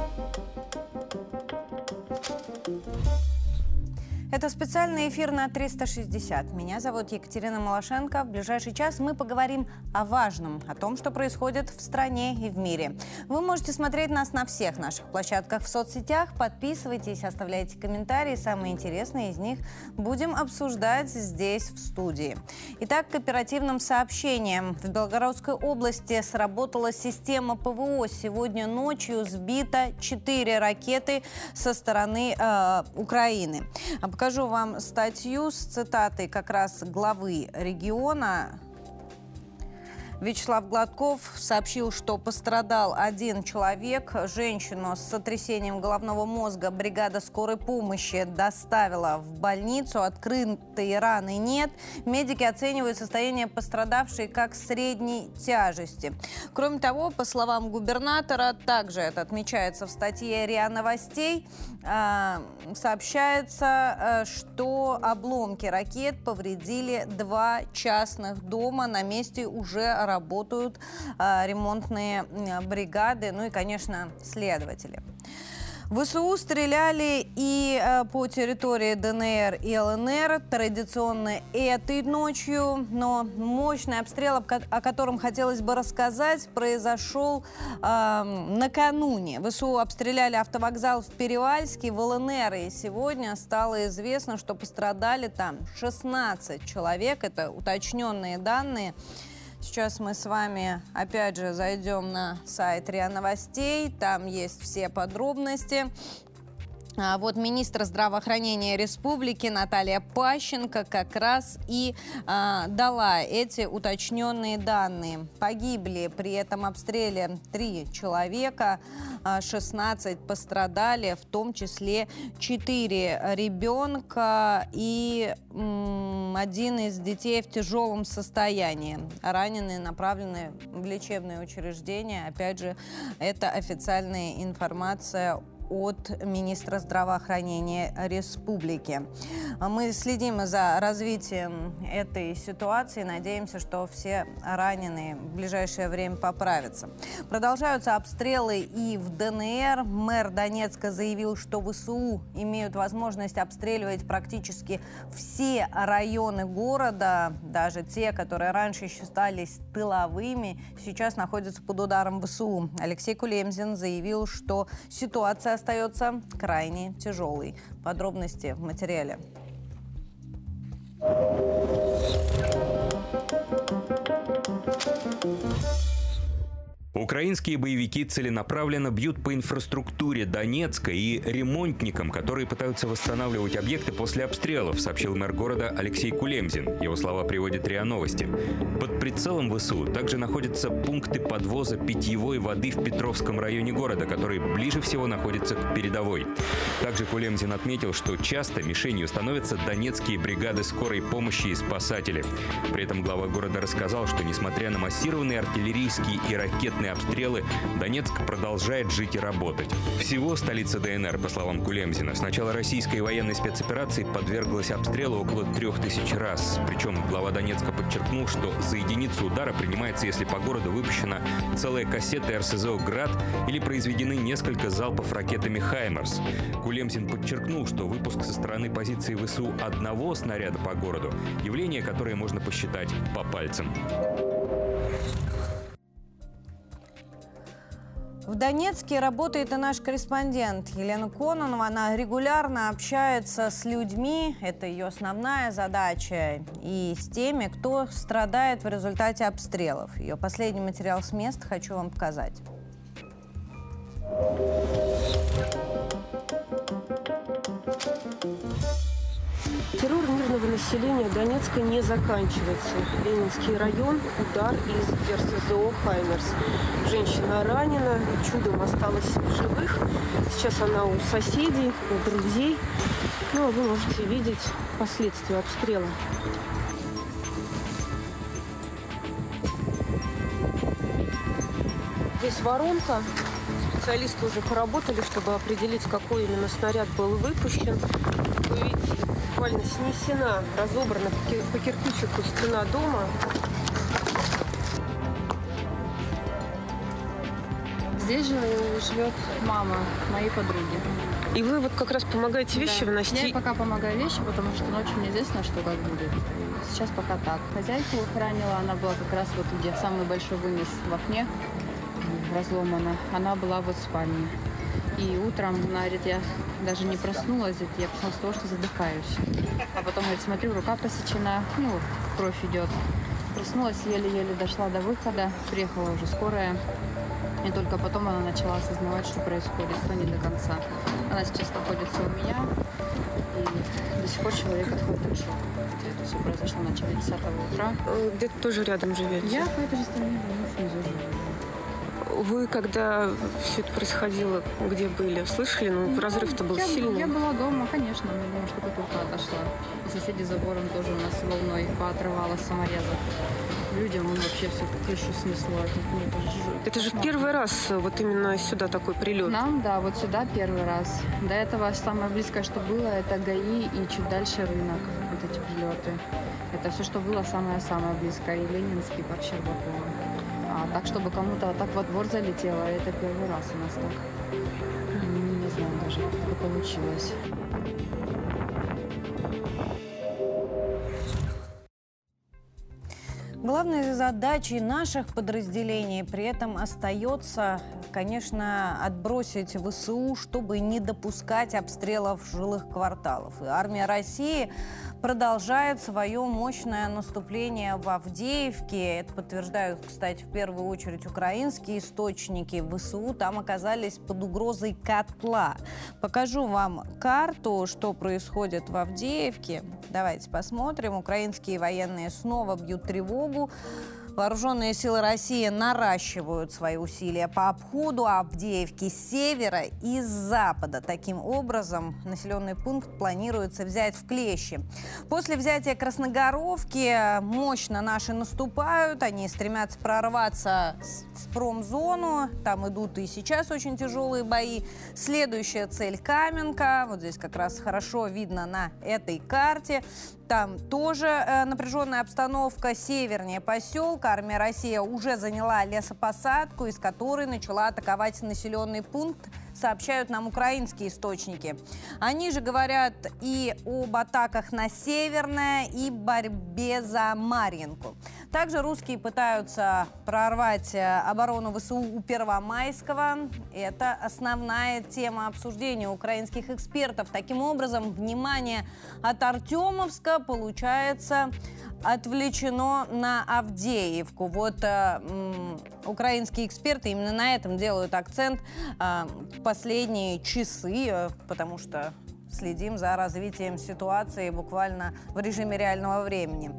Thank you. Это специальный эфир на 360. Меня зовут Екатерина Малашенко. В ближайший час мы поговорим о важном, о том, что происходит в стране и в мире. Вы можете смотреть нас на всех наших площадках в соцсетях. Подписывайтесь, оставляйте комментарии. Самые интересные из них будем обсуждать здесь, в студии. Итак, к оперативным сообщениям. В Белгородской области сработала система ПВО. Сегодня ночью сбито 4 ракеты со стороны э, Украины. Покажу вам статью с цитатой как раз главы региона Вячеслав Гладков сообщил, что пострадал один человек. Женщину с сотрясением головного мозга бригада скорой помощи доставила в больницу. Открытой раны нет. Медики оценивают состояние пострадавшей как средней тяжести. Кроме того, по словам губернатора, также это отмечается в статье РИА Новостей, а, сообщается, э, что обломки ракет повредили два частных дома. На месте уже работают а, ремонтные бригады, ну и, конечно, следователи. ВСУ стреляли и э, по территории ДНР и ЛНР традиционно этой ночью, но мощный обстрел, о котором хотелось бы рассказать, произошел э, накануне. ВСУ обстреляли автовокзал в Перевальске, в ЛНР, и сегодня стало известно, что пострадали там 16 человек, это уточненные данные. Сейчас мы с вами опять же зайдем на сайт РИА Новостей. Там есть все подробности. А вот министр здравоохранения республики Наталья Пащенко как раз и а, дала эти уточненные данные. Погибли при этом обстреле три человека, 16 а, пострадали, в том числе 4 ребенка и м, один из детей в тяжелом состоянии. Раненые направлены в лечебное учреждение. Опять же, это официальная информация от министра здравоохранения республики. Мы следим за развитием этой ситуации. Надеемся, что все раненые в ближайшее время поправятся. Продолжаются обстрелы и в ДНР. Мэр Донецка заявил, что ВСУ имеют возможность обстреливать практически все районы города, даже те, которые раньше считались тыловыми, сейчас находятся под ударом ВСУ. Алексей Кулемзин заявил, что ситуация остается крайне тяжелой. Подробности в материале. Украинские боевики целенаправленно бьют по инфраструктуре Донецка и ремонтникам, которые пытаются восстанавливать объекты после обстрелов, сообщил мэр города Алексей Кулемзин. Его слова приводит РИА Новости. Под прицелом ВСУ также находятся пункты подвоза питьевой воды в Петровском районе города, который ближе всего находится к передовой. Также Кулемзин отметил, что часто мишенью становятся донецкие бригады скорой помощи и спасатели. При этом глава города рассказал, что несмотря на массированные артиллерийские и ракетные ракетные обстрелы, Донецк продолжает жить и работать. Всего столица ДНР, по словам Кулемзина, с начала российской военной спецоперации подверглась обстрелу около трех тысяч раз. Причем глава Донецка подчеркнул, что за единицу удара принимается, если по городу выпущена целая кассета РСЗО «Град» или произведены несколько залпов ракетами «Хаймерс». Кулемзин подчеркнул, что выпуск со стороны позиции ВСУ одного снаряда по городу – явление, которое можно посчитать по пальцам. В Донецке работает и наш корреспондент Елена Кононова. Она регулярно общается с людьми, это ее основная задача, и с теми, кто страдает в результате обстрелов. Ее последний материал с места хочу вам показать. Населения Донецка не заканчивается. Ленинский район, удар из РСЗО «Хаймерс». Женщина ранена, чудом осталась в живых. Сейчас она у соседей, у друзей. Ну, а вы можете видеть последствия обстрела. Здесь воронка. Специалисты уже поработали, чтобы определить, какой именно снаряд был выпущен. Вы видите, буквально снесена, разобрана по кирпичику стена дома. Здесь же живет мама моей подруги. И вы вот как раз помогаете вещи да. выносить? Я пока помогаю вещи, потому что ночью неизвестно, что как будет. Сейчас пока так. Хозяйку охранила, она была как раз вот где самый большой вынес в окне разломана. Она была вот в спальне. И утром, она говорит, я даже не проснулась, я проснулась с того, что задыхаюсь. А потом, говорит, смотрю, рука посечена, ну, кровь идет. Проснулась, еле-еле дошла до выхода, приехала уже скорая. И только потом она начала осознавать, что происходит, но не до конца. Она сейчас находится у меня, и до сих пор человек отходит от шока. Это все произошло в начале 10 утра. Э, где-то тоже рядом живете? Я по этой же стороне, внизу живу. Вы, когда все это происходило, где были, слышали? Ну, ну разрыв-то был я, сильный. Я была дома, конечно. Я думаю, что штукатурка отошла. И соседи забором тоже у нас волной поотрывало саморезов. Людям он вообще все крышу снесло. Это, ну, это, же, это же первый раз вот именно сюда такой прилет. Нам, да, вот сюда первый раз. До этого самое близкое, что было, это ГАИ и чуть дальше рынок. Вот эти прилеты. Это все, что было самое-самое близкое. И Ленинский, парк Щербакова. А так, чтобы кому-то так во двор залетело, это первый раз у нас так. Не знаю даже, как это получилось. Главной задачей наших подразделений при этом остается, конечно, отбросить ВСУ, чтобы не допускать обстрелов жилых кварталов. И армия России продолжает свое мощное наступление в Авдеевке. Это подтверждают, кстати, в первую очередь украинские источники. ВСУ там оказались под угрозой котла. Покажу вам карту, что происходит в Авдеевке. Давайте посмотрим. Украинские военные снова бьют тревогу. Вооруженные силы России наращивают свои усилия по обходу Авдеевки с севера и с запада. Таким образом, населенный пункт планируется взять в клещи. После взятия Красногоровки мощно наши наступают. Они стремятся прорваться в промзону. Там идут и сейчас очень тяжелые бои. Следующая цель Каменка. Вот здесь как раз хорошо видно на этой карте. Там тоже э, напряженная обстановка. Севернее поселка армия Россия уже заняла лесопосадку, из которой начала атаковать населенный пункт сообщают нам украинские источники. Они же говорят и об атаках на Северное, и борьбе за Марьинку. Также русские пытаются прорвать э, оборону ВСУ у Первомайского. Это основная тема обсуждения украинских экспертов. Таким образом, внимание от Артемовска получается отвлечено на Авдеевку. Вот э, украинские эксперты именно на этом делают акцент э, последние часы, э, потому что следим за развитием ситуации буквально в режиме реального времени.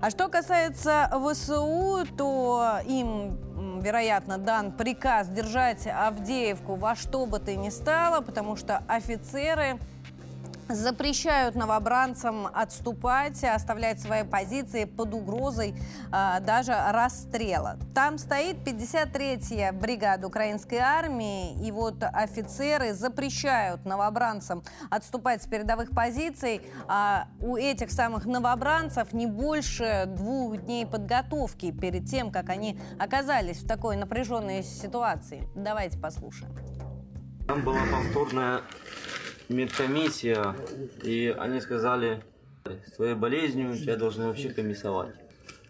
А что касается ВСУ, то им, вероятно, дан приказ держать Авдеевку во что бы то ни стало, потому что офицеры запрещают новобранцам отступать, оставлять свои позиции под угрозой э, даже расстрела. Там стоит 53-я бригада украинской армии, и вот офицеры запрещают новобранцам отступать с передовых позиций. А у этих самых новобранцев не больше двух дней подготовки перед тем, как они оказались в такой напряженной ситуации. Давайте послушаем. Там была повторная медкомиссия, и они сказали, с твоей болезнью тебя должны вообще комиссовать.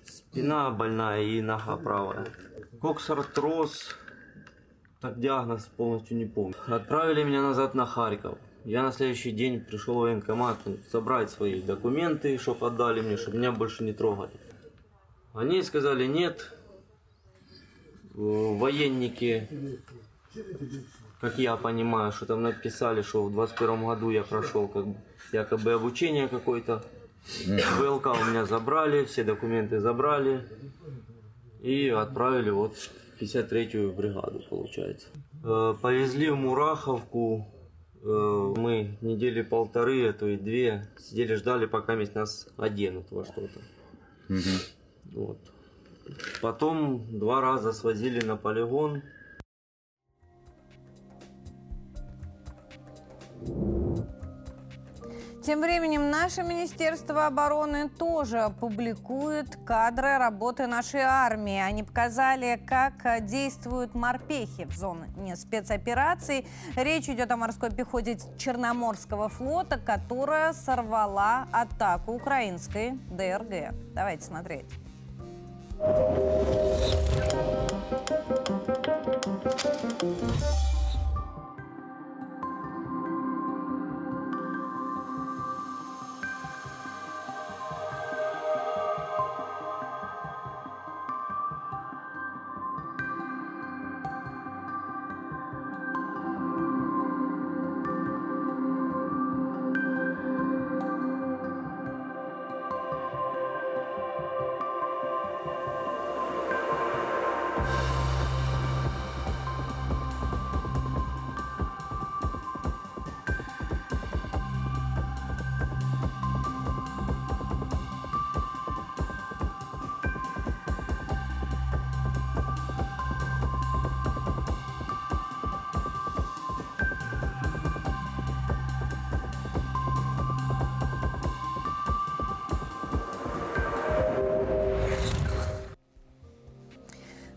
Спина больная и нога правая. Коксартроз, так диагноз полностью не помню. Отправили меня назад на Харьков. Я на следующий день пришел в военкомат собрать свои документы, чтобы отдали мне, чтобы меня больше не трогали. Они сказали нет, военники как я понимаю, что там написали, что в 21 году я прошел как бы якобы обучение какое-то. ВЛК у меня забрали, все документы забрали и отправили вот в 53-ю бригаду, получается. Э, повезли в Мураховку, э, мы недели полторы, а то и две сидели, ждали, пока нас оденут во что-то. Вот. Потом два раза свозили на полигон, Тем временем наше Министерство обороны тоже публикует кадры работы нашей армии. Они показали, как действуют морпехи в зоне спецопераций. Речь идет о морской пехоте Черноморского флота, которая сорвала атаку украинской ДРГ. Давайте смотреть.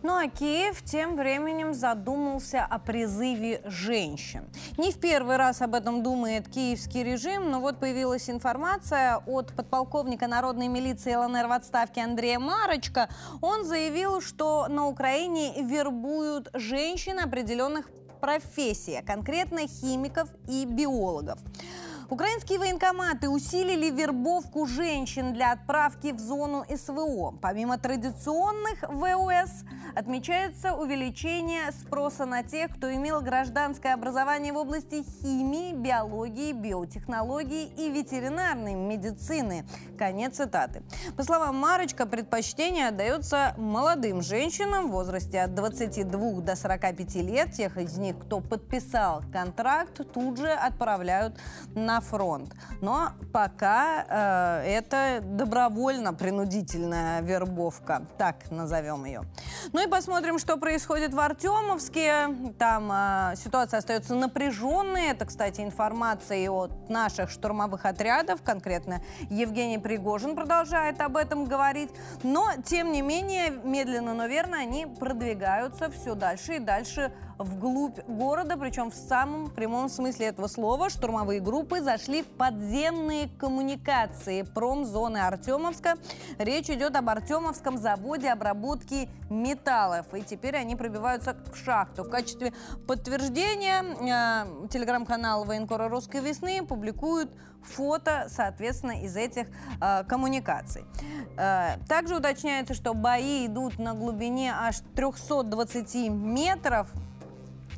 Ну а Киев тем временем задумался о призыве женщин. Не в первый раз об этом думает киевский режим, но вот появилась информация от подполковника народной милиции ЛНР в отставке Андрея Марочка. Он заявил, что на Украине вербуют женщин определенных профессий, а конкретно химиков и биологов. Украинские военкоматы усилили вербовку женщин для отправки в зону СВО. Помимо традиционных ВОС отмечается увеличение спроса на тех, кто имел гражданское образование в области химии, биологии, биотехнологии и ветеринарной медицины. Конец цитаты. По словам Марочка, предпочтение отдается молодым женщинам в возрасте от 22 до 45 лет. Тех из них, кто подписал контракт, тут же отправляют на на фронт. Но пока э, это добровольно-принудительная вербовка, так назовем ее. Ну и посмотрим, что происходит в Артемовске. Там э, ситуация остается напряженной. Это, кстати, информация от наших штурмовых отрядов. Конкретно Евгений Пригожин продолжает об этом говорить. Но, тем не менее, медленно, но верно, они продвигаются все дальше и дальше вглубь города, причем в самом прямом смысле этого слова. Штурмовые группы зашли в подземные коммуникации промзоны Артемовска. Речь идет об Артемовском заводе обработки металлов. И теперь они пробиваются в шахту. В качестве подтверждения э, телеграм-канал военкора русской весны публикует фото, соответственно, из этих э, коммуникаций. Э, также уточняется, что бои идут на глубине аж 320 метров.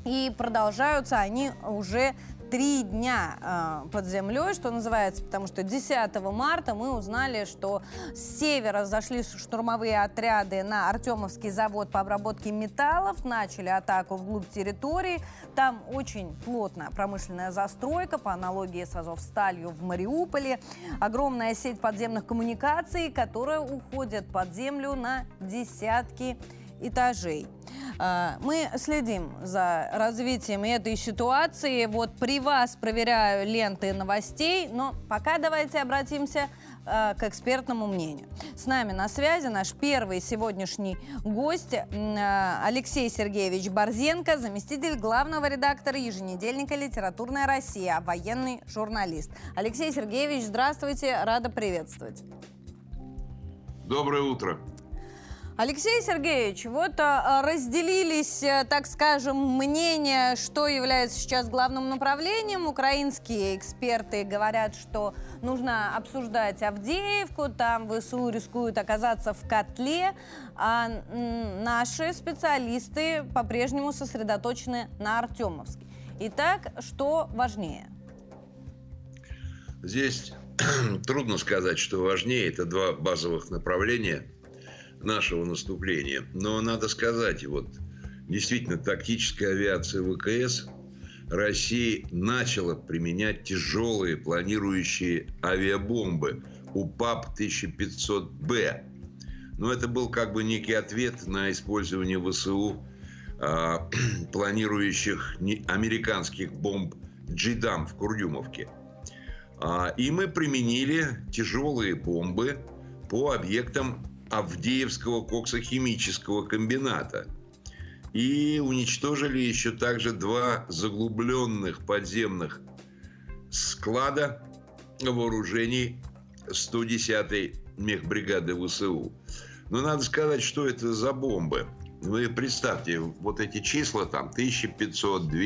И продолжаются они уже три дня э, под землей, что называется, потому что 10 марта мы узнали, что с севера зашли штурмовые отряды на Артемовский завод по обработке металлов, начали атаку вглубь территории. Там очень плотная промышленная застройка, по аналогии с Азовсталью в Мариуполе. Огромная сеть подземных коммуникаций, которая уходит под землю на десятки этажей. А, мы следим за развитием этой ситуации. Вот при вас проверяю ленты новостей, но пока давайте обратимся а, к экспертному мнению. С нами на связи наш первый сегодняшний гость а, Алексей Сергеевич Борзенко, заместитель главного редактора еженедельника «Литературная Россия», военный журналист. Алексей Сергеевич, здравствуйте, рада приветствовать. Доброе утро. Алексей Сергеевич, вот а, разделились, э, так скажем, мнения, что является сейчас главным направлением. Украинские эксперты говорят, что нужно обсуждать Авдеевку, там ВСУ рискуют оказаться в котле, а наши специалисты по-прежнему сосредоточены на Артемовске. Итак, что важнее? Здесь трудно сказать, что важнее. Это два базовых направления – нашего наступления. Но надо сказать, вот действительно тактическая авиация ВКС России начала применять тяжелые планирующие авиабомбы УПАП-1500Б. Но это был как бы некий ответ на использование ВСУ а, планирующих американских бомб «Джидам» в Курдюмовке. А, и мы применили тяжелые бомбы по объектам Авдеевского коксохимического комбината. И уничтожили еще также два заглубленных подземных склада вооружений 110-й мехбригады ВСУ. Но надо сказать, что это за бомбы. Вы представьте, вот эти числа там 1500, 2,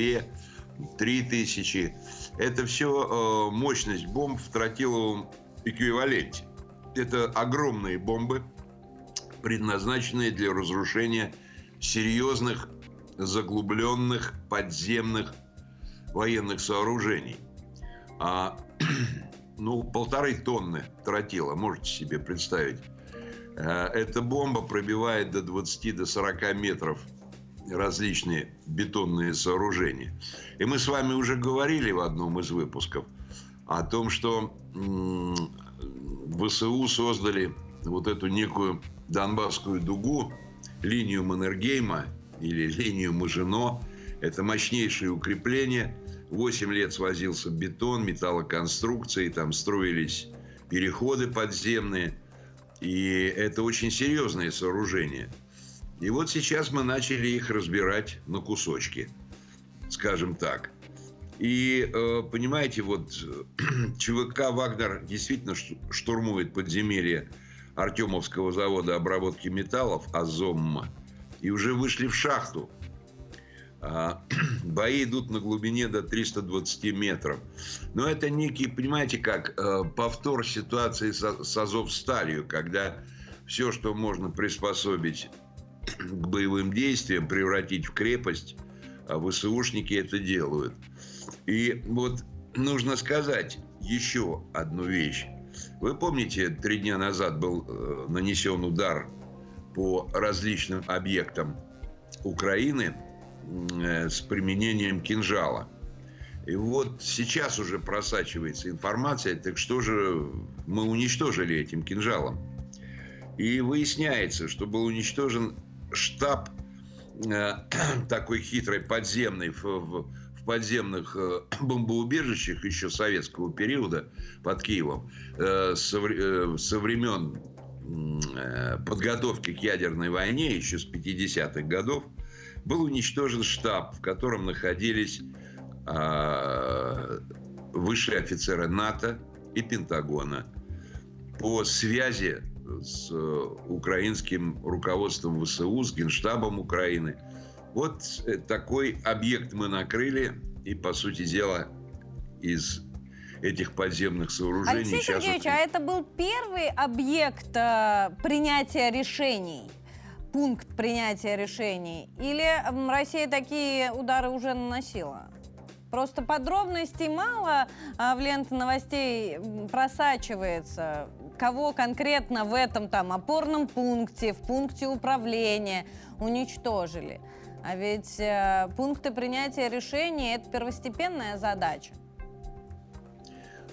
3000. Это все э, мощность бомб в тротиловом эквиваленте. Это огромные бомбы, предназначенные для разрушения серьезных заглубленных подземных военных сооружений. А, ну, полторы тонны тротила, можете себе представить. Э, эта бомба пробивает до 20 до 40 метров различные бетонные сооружения. И мы с вами уже говорили в одном из выпусков о том, что ВСУ создали вот эту некую Донбасскую дугу, линию Маннергейма или линию Мажино. Это мощнейшее укрепление. Восемь лет свозился бетон, металлоконструкции, там строились переходы подземные. И это очень серьезные сооружения. И вот сейчас мы начали их разбирать на кусочки, скажем так. И, э, понимаете, вот ЧВК «Вагнер» действительно штурмует подземелье Артемовского завода обработки металлов «Азомма» и уже вышли в шахту. А, бои идут на глубине до 320 метров. Но это некий, понимаете, как э, повтор ситуации с Азовсталью, когда все, что можно приспособить к боевым действиям, превратить в крепость, а ВСУшники это делают. И вот нужно сказать еще одну вещь. Вы помните, три дня назад был э, нанесен удар по различным объектам Украины э, с применением кинжала. И вот сейчас уже просачивается информация, так что же мы уничтожили этим кинжалом. И выясняется, что был уничтожен штаб э, такой хитрой подземный в, в, в подземных э, бомбоубежищах еще советского периода под Киевом э, со, э, со времен подготовки к ядерной войне еще с 50-х годов был уничтожен штаб, в котором находились э, высшие офицеры НАТО и Пентагона по связи с украинским руководством ВСУ, с Генштабом Украины. Вот э, такой объект мы накрыли, и, по сути дела, из этих подземных сооружений... Алексей Сергеевич, вот... а это был первый объект э, принятия решений? пункт принятия решений? Или Россия такие удары уже наносила? Просто подробностей мало а в ленте новостей просачивается кого конкретно в этом там опорном пункте, в пункте управления уничтожили. А ведь э, пункты принятия решений – это первостепенная задача.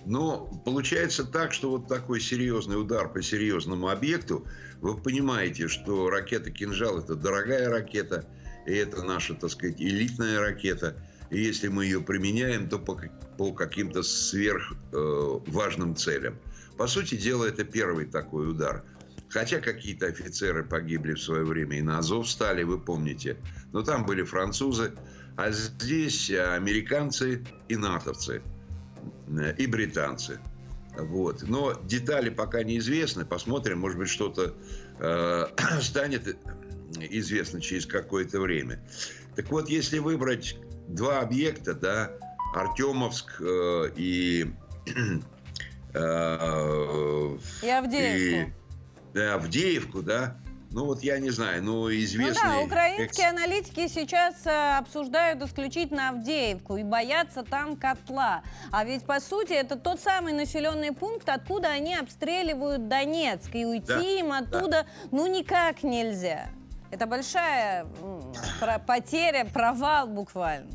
Но получается так, что вот такой серьезный удар по серьезному объекту, вы понимаете, что ракета «Кинжал» – это дорогая ракета, и это наша, так сказать, элитная ракета. И если мы ее применяем, то по, по каким-то сверхважным э, целям. По сути дела, это первый такой удар. Хотя какие-то офицеры погибли в свое время и на Азов стали, вы помните. Но там были французы, а здесь американцы и натовцы, и британцы. Вот. Но детали пока неизвестны. Посмотрим, может быть, что-то э, станет известно через какое-то время. Так вот, если выбрать два объекта, да, Артемовск э, и Э, и Авдеевку. И, да, Авдеевку, да. Ну вот я не знаю, ну известные... Ну да, украинские экс... аналитики сейчас э, обсуждают исключительно Авдеевку и боятся там котла. А ведь по сути это тот самый населенный пункт, откуда они обстреливают Донецк. И уйти да, им оттуда да. ну никак нельзя. Это большая потеря, провал буквально.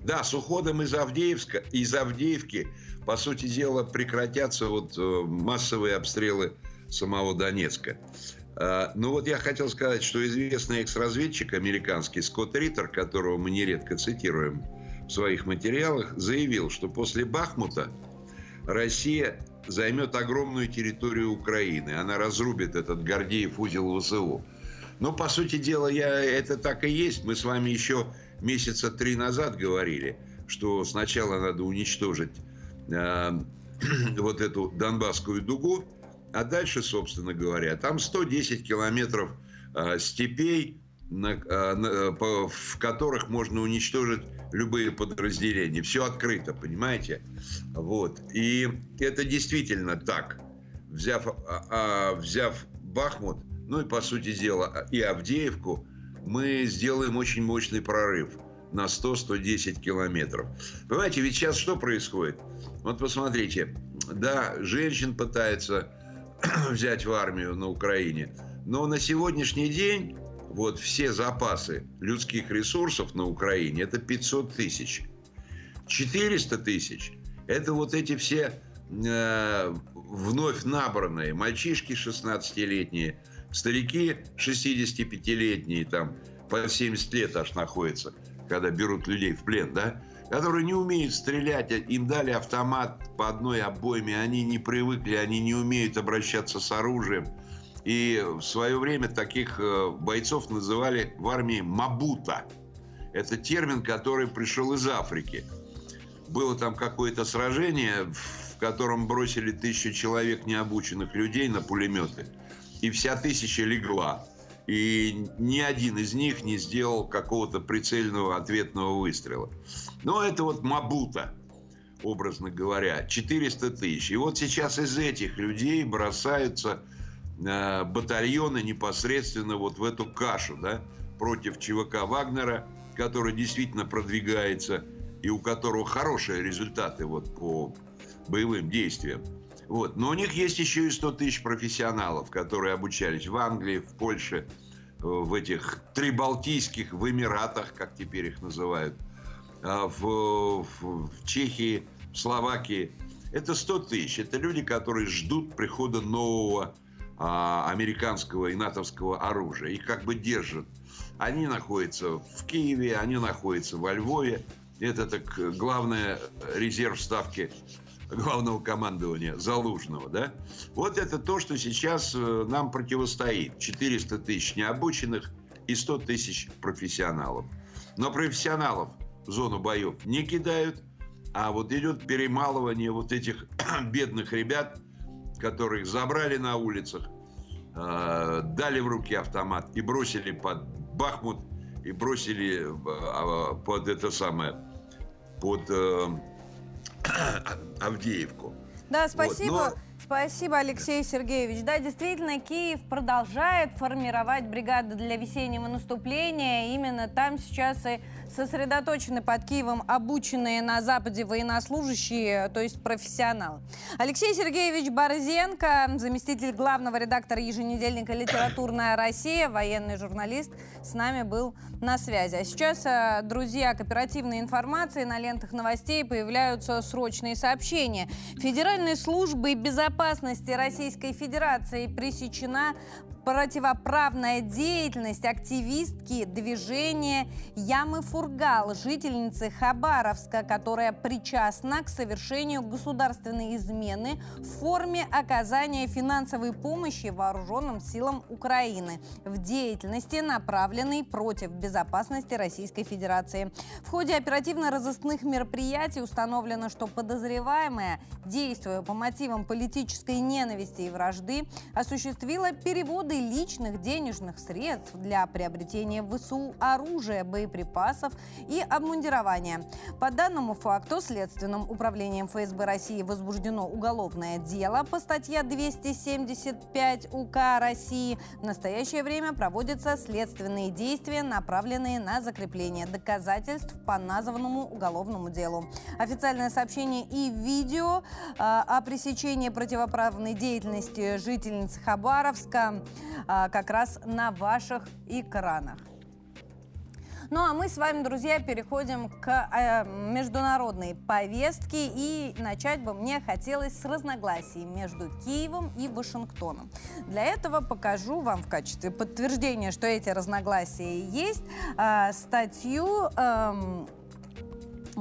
Да, с уходом из Авдеевска, из Авдеевки по сути дела, прекратятся вот э, массовые обстрелы самого Донецка. А, ну вот я хотел сказать, что известный экс-разведчик американский Скотт Риттер, которого мы нередко цитируем в своих материалах, заявил, что после Бахмута Россия займет огромную территорию Украины. Она разрубит этот Гордеев узел ВСУ. Но, по сути дела, я, это так и есть. Мы с вами еще месяца три назад говорили, что сначала надо уничтожить э, вот эту Донбасскую дугу, а дальше, собственно говоря, там 110 километров э, степей, э, по, в которых можно уничтожить любые подразделения. Все открыто, понимаете? Вот. И это действительно так. Взяв, а, а, взяв Бахмут, ну и, по сути дела, и Авдеевку, мы сделаем очень мощный прорыв на 100-110 километров. Понимаете, ведь сейчас что происходит? Вот посмотрите, да, женщин пытаются взять в армию на Украине, но на сегодняшний день вот все запасы людских ресурсов на Украине – это 500 тысяч. 400 тысяч – это вот эти все э, вновь набранные мальчишки 16-летние, старики 65-летние, там по 70 лет аж находятся, когда берут людей в плен, да, которые не умеют стрелять, им дали автомат по одной обойме, они не привыкли, они не умеют обращаться с оружием – и в свое время таких э, бойцов называли в армии «мабута». Это термин, который пришел из Африки. Было там какое-то сражение, в котором бросили тысячу человек необученных людей на пулеметы. И вся тысяча легла. И ни один из них не сделал какого-то прицельного ответного выстрела. Но это вот Мабута, образно говоря, 400 тысяч. И вот сейчас из этих людей бросаются Э, батальоны непосредственно вот в эту кашу, да, против ЧВК Вагнера, который действительно продвигается и у которого хорошие результаты вот по боевым действиям. Вот. Но у них есть еще и 100 тысяч профессионалов, которые обучались в Англии, в Польше, в этих трибалтийских, в Эмиратах, как теперь их называют, а в, в, в Чехии, в Словакии. Это 100 тысяч. Это люди, которые ждут прихода нового а, американского и натовского оружия. Их как бы держат. Они находятся в Киеве, они находятся во Львове. Это так главный резерв ставки главного командования Залужного, да? Вот это то, что сейчас э, нам противостоит. 400 тысяч необученных и 100 тысяч профессионалов. Но профессионалов в зону боев не кидают, а вот идет перемалывание вот этих бедных ребят, которых забрали на улицах, э, дали в руки автомат и бросили под Бахмут, и бросили э, под это самое, под э, Авдеевку. Да, спасибо. Вот, но... Спасибо, Алексей Сергеевич. Да, действительно, Киев продолжает формировать бригады для весеннего наступления. Именно там сейчас и сосредоточены под Киевом обученные на Западе военнослужащие, то есть профессионалы. Алексей Сергеевич Борзенко, заместитель главного редактора еженедельника «Литературная Россия», военный журналист, с нами был на связи. А сейчас, э, друзья, к оперативной информации на лентах новостей появляются срочные сообщения. Федеральной службой безопасности Российской Федерации пресечена противоправная деятельность активистки движения Ямы Фургал, жительницы Хабаровска, которая причастна к совершению государственной измены в форме оказания финансовой помощи вооруженным силам Украины в деятельности, направленной против безопасности Российской Федерации. В ходе оперативно-розыскных мероприятий установлено, что подозреваемая, действуя по мотивам политической ненависти и вражды, осуществила переводы переводы личных денежных средств для приобретения в ВСУ оружия, боеприпасов и обмундирования. По данному факту Следственным управлением ФСБ России возбуждено уголовное дело по статье 275 УК России. В настоящее время проводятся следственные действия, направленные на закрепление доказательств по названному уголовному делу. Официальное сообщение и видео э, о пресечении противоправной деятельности жительницы Хабаровска а, как раз на ваших экранах. Ну а мы с вами, друзья, переходим к э, международной повестке. И начать бы мне хотелось с разногласий между Киевом и Вашингтоном. Для этого покажу вам в качестве подтверждения, что эти разногласия есть, э, статью... Э,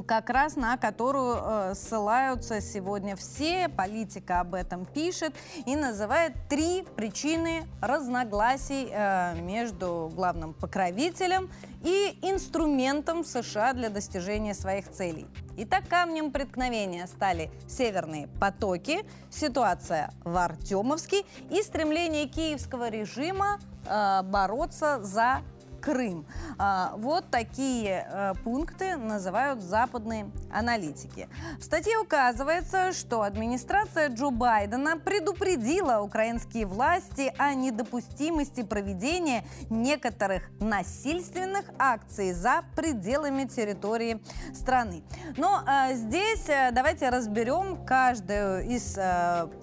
как раз на которую э, ссылаются сегодня все. Политика об этом пишет и называет три причины разногласий э, между главным покровителем и инструментом США для достижения своих целей. Итак, камнем преткновения стали северные потоки, ситуация в Артемовске и стремление киевского режима э, бороться за Крым. А, вот такие э, пункты называют западные аналитики. В статье указывается, что администрация Джо Байдена предупредила украинские власти о недопустимости проведения некоторых насильственных акций за пределами территории страны. Но э, здесь э, давайте разберем каждую из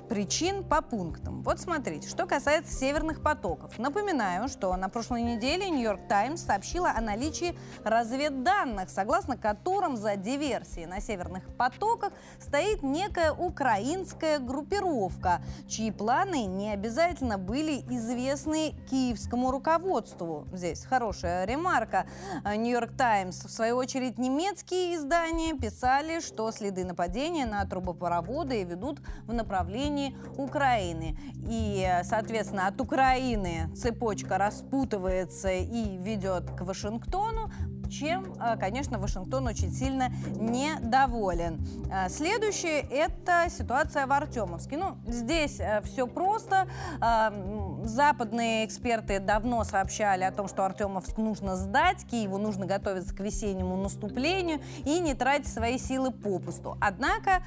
причин по пунктам. Вот смотрите, что касается северных потоков. Напоминаю, что на прошлой неделе Нью-Йорк Таймс сообщила о наличии разведданных, согласно которым за диверсией на северных потоках стоит некая украинская группировка, чьи планы не обязательно были известны киевскому руководству. Здесь хорошая ремарка. Нью-Йорк Таймс, в свою очередь, немецкие издания писали, что следы нападения на трубопроводы ведут в направлении Украины. И, соответственно, от Украины цепочка распутывается и ведет к Вашингтону, чем, э, конечно, Вашингтон очень сильно недоволен. Э, следующее – это ситуация в Артемовске. Ну, здесь э, все просто. Западные эксперты давно сообщали о том, что Артемовск нужно сдать, Киеву нужно готовиться к весеннему наступлению и не тратить свои силы попусту. Однако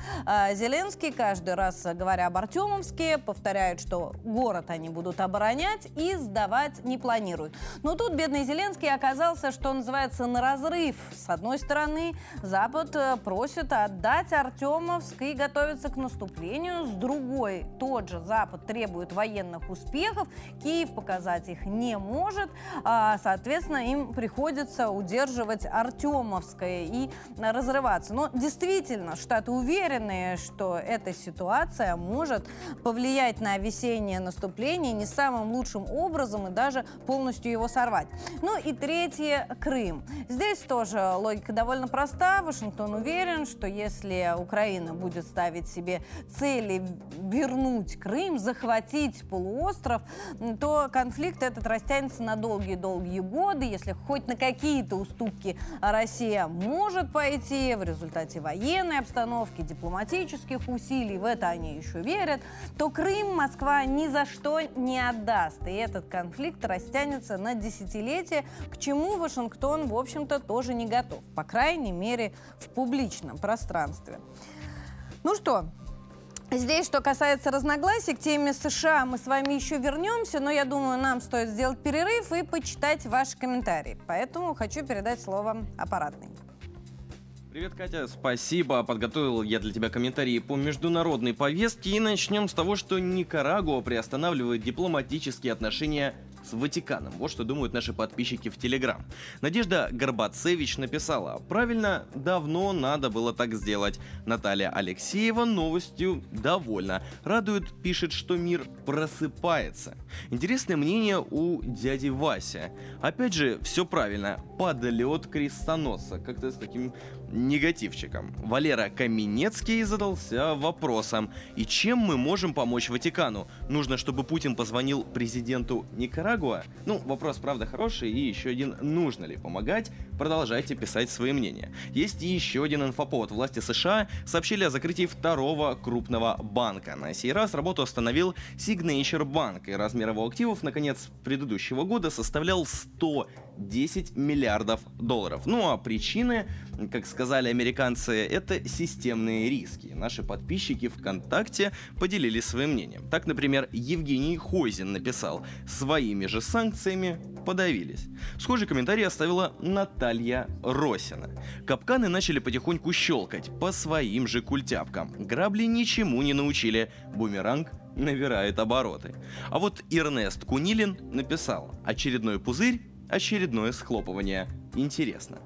Зеленский каждый раз, говоря об Артемовске, повторяет, что город они будут оборонять и сдавать не планируют. Но тут бедный Зеленский оказался, что называется, на разрыв. С одной стороны, Запад э, просит отдать Артемовск и готовится к наступлению. С другой, тот же Запад требует военных успехов. Киев показать их не может. А, соответственно, им приходится удерживать Артемовское и разрываться. Но действительно, Штаты уверены, что эта ситуация может повлиять на весеннее наступление не самым лучшим образом и даже полностью его сорвать. Ну и третье – Крым. Здесь тоже логика довольно проста. Вашингтон уверен, что если Украина будет ставить себе цели вернуть Крым, захватить полуостров, то конфликт этот растянется на долгие-долгие годы. Если хоть на какие-то уступки Россия может пойти в результате военной обстановки, дипломатических усилий, в это они еще верят, то Крым Москва ни за что не отдаст. И этот конфликт растянется на десятилетия, к чему Вашингтон, в общем, общем-то, тоже не готов. По крайней мере, в публичном пространстве. Ну что, Здесь, что касается разногласий, к теме США мы с вами еще вернемся, но я думаю, нам стоит сделать перерыв и почитать ваши комментарии. Поэтому хочу передать слово аппаратной. Привет, Катя, спасибо. Подготовил я для тебя комментарии по международной повестке и начнем с того, что Никарагуа приостанавливает дипломатические отношения с Ватиканом. Вот что думают наши подписчики в Телеграм. Надежда Горбацевич написала, правильно, давно надо было так сделать. Наталья Алексеева новостью довольна. Радует, пишет, что мир просыпается. Интересное мнение у дяди Вася. Опять же, все правильно. Подлет крестоносца. Как-то с таким негативчиком. Валера Каменецкий задался вопросом, и чем мы можем помочь Ватикану? Нужно, чтобы Путин позвонил президенту Никарагуа? Ну, вопрос, правда, хороший, и еще один, нужно ли помогать? Продолжайте писать свои мнения. Есть еще один инфоповод. Власти США сообщили о закрытии второго крупного банка. На сей раз работу остановил Signature Bank, и размер его активов на конец предыдущего года составлял 110 миллиардов долларов. Ну а причины, как сказали американцы, это системные риски. Наши подписчики ВКонтакте поделились своим мнением. Так, например, Евгений Хойзин написал «Своими же санкциями подавились». Схожий комментарий оставила Наталья Росина. Капканы начали потихоньку щелкать по своим же культяпкам. Грабли ничему не научили. Бумеранг набирает обороты. А вот Эрнест Кунилин написал «Очередной пузырь, очередное схлопывание. Интересно».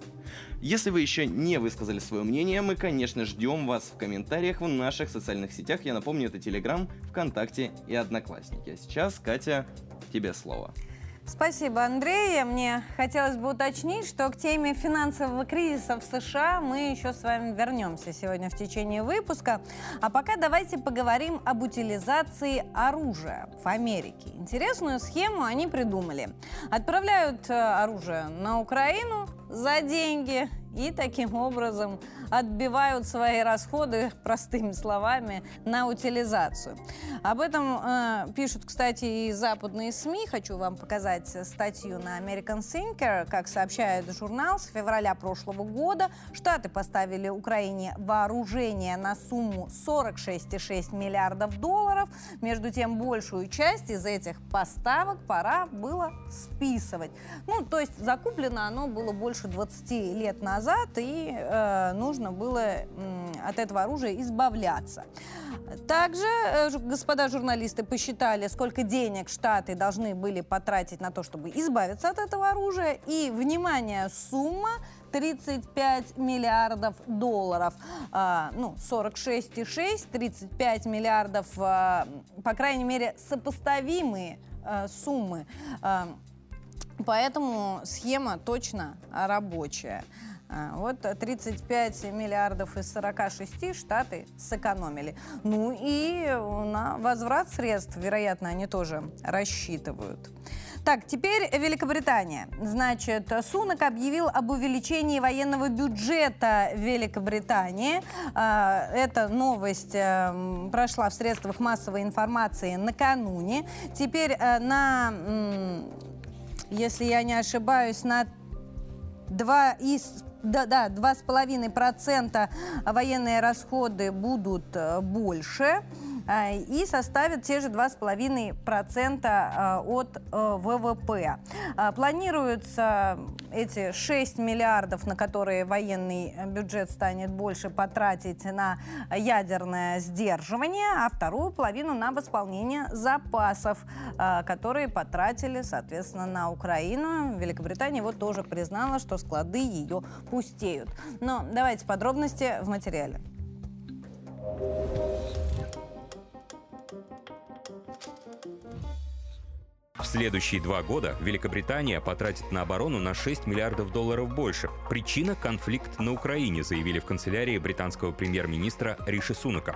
Если вы еще не высказали свое мнение, мы, конечно, ждем вас в комментариях в наших социальных сетях. Я напомню, это Телеграм, ВКонтакте и Одноклассники. А сейчас, Катя, тебе слово. Спасибо, Андрей. Мне хотелось бы уточнить, что к теме финансового кризиса в США мы еще с вами вернемся сегодня в течение выпуска. А пока давайте поговорим об утилизации оружия в Америке. Интересную схему они придумали. Отправляют э, оружие на Украину за деньги и таким образом отбивают свои расходы, простыми словами, на утилизацию. Об этом э, пишут, кстати, и западные СМИ. Хочу вам показать статью на American Thinker. Как сообщает журнал, с февраля прошлого года Штаты поставили Украине вооружение на сумму 46,6 миллиардов долларов. Между тем, большую часть из этих поставок пора было списывать. Ну, то есть закуплено оно было больше 20 лет назад, и э, нужно нужно было от этого оружия избавляться. Также, э, господа журналисты, посчитали, сколько денег Штаты должны были потратить на то, чтобы избавиться от этого оружия. И, внимание, сумма 35 миллиардов долларов. А, ну, 46,6, 35 миллиардов, а, по крайней мере, сопоставимые а, суммы. А, поэтому схема точно рабочая. А, вот 35 миллиардов из 46 Штаты сэкономили. Ну и на возврат средств, вероятно, они тоже рассчитывают. Так, теперь Великобритания. Значит, Сунок объявил об увеличении военного бюджета Великобритании. А, эта новость э, прошла в средствах массовой информации накануне. Теперь э, на, если я не ошибаюсь, на 2 из да, да, 2,5% военные расходы будут э, больше. А, и составят те же 2,5% а, от э, ВВП. Планируются эти 6 миллиардов, на которые военный бюджет станет больше потратить на ядерное сдерживание, а вторую половину на восполнение запасов, которые потратили, соответственно, на Украину. Великобритания вот тоже признала, что склады ее пустеют. Но давайте подробности в материале. В следующие два года Великобритания потратит на оборону на 6 миллиардов долларов больше. Причина – конфликт на Украине, заявили в канцелярии британского премьер-министра Риши Сунака.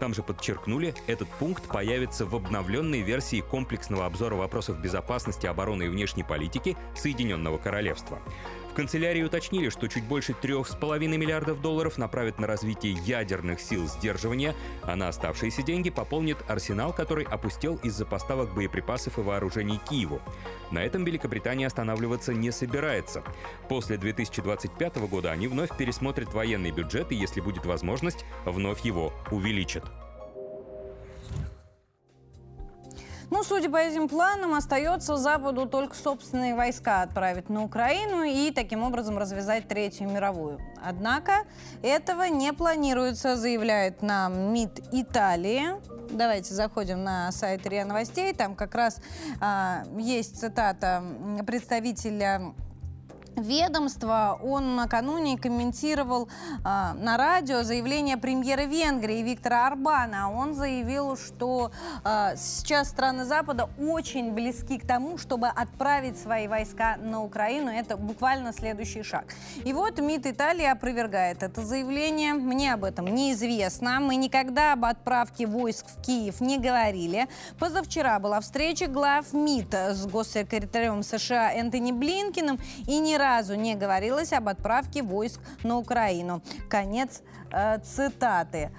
Там же подчеркнули, этот пункт появится в обновленной версии комплексного обзора вопросов безопасности, обороны и внешней политики Соединенного Королевства. В канцелярии уточнили, что чуть больше 3,5 миллиардов долларов направят на развитие ядерных сил сдерживания, а на оставшиеся деньги пополнит арсенал, который опустел из-за поставок боеприпасов и вооружений Киеву. На этом Великобритания останавливаться не собирается. После 2025 года они вновь пересмотрят военный бюджет и, если будет возможность, вновь его увеличат. Ну, судя по этим планам, остается Западу только собственные войска отправить на Украину и таким образом развязать Третью мировую. Однако этого не планируется, заявляет нам МИД Италии. Давайте заходим на сайт РИА Новостей. Там как раз а, есть цитата представителя ведомства. Он накануне комментировал э, на радио заявление премьера Венгрии Виктора Арбана. Он заявил, что э, сейчас страны Запада очень близки к тому, чтобы отправить свои войска на Украину. Это буквально следующий шаг. И вот МИД Италии опровергает это заявление. Мне об этом неизвестно. Мы никогда об отправке войск в Киев не говорили. Позавчера была встреча глав МИД с госсекретарем США Энтони Блинкиным и не разу не говорилось об отправке войск на Украину. Конец э, цитаты.